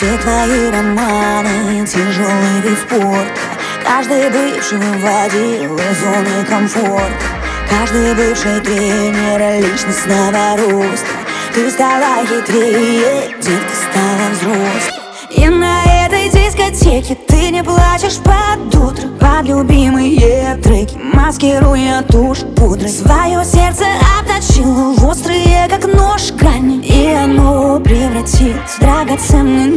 Все твои романы, тяжелый вид спорта. Каждый бывший выводил из зоны комфорта. Каждый бывший тренер личностного роста. Ты стала хитрее, детка стала взрослой. И на этой дискотеке ты не плачешь под утро. Под любимые треки, маскируя тушь пудры. Свое сердце обточила в острые, превратилось в драгоценный,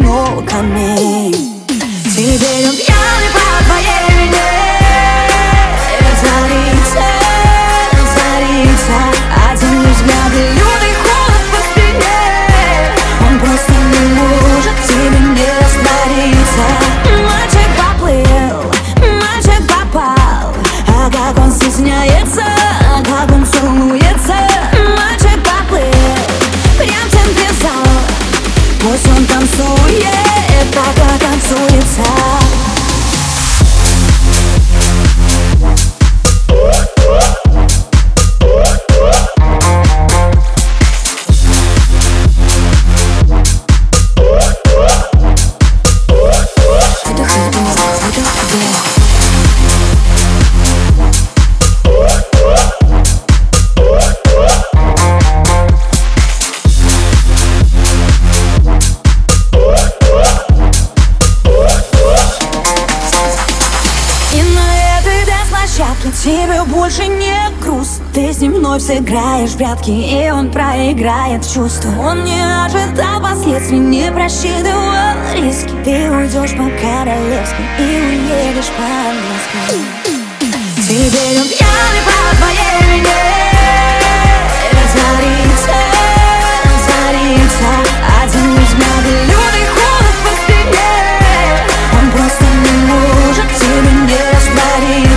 without a doubt. Я тебе больше не груз, Ты с ним вновь сыграешь в прятки И он проиграет чувства. Он не ожидал последствий Не просчитывал риски. Ты уйдешь по-королевски И уедешь по-английски Теперь он пьяный по твоей вине Разорится, разорится. Один взгляд и Он просто не может тебе не раствориться.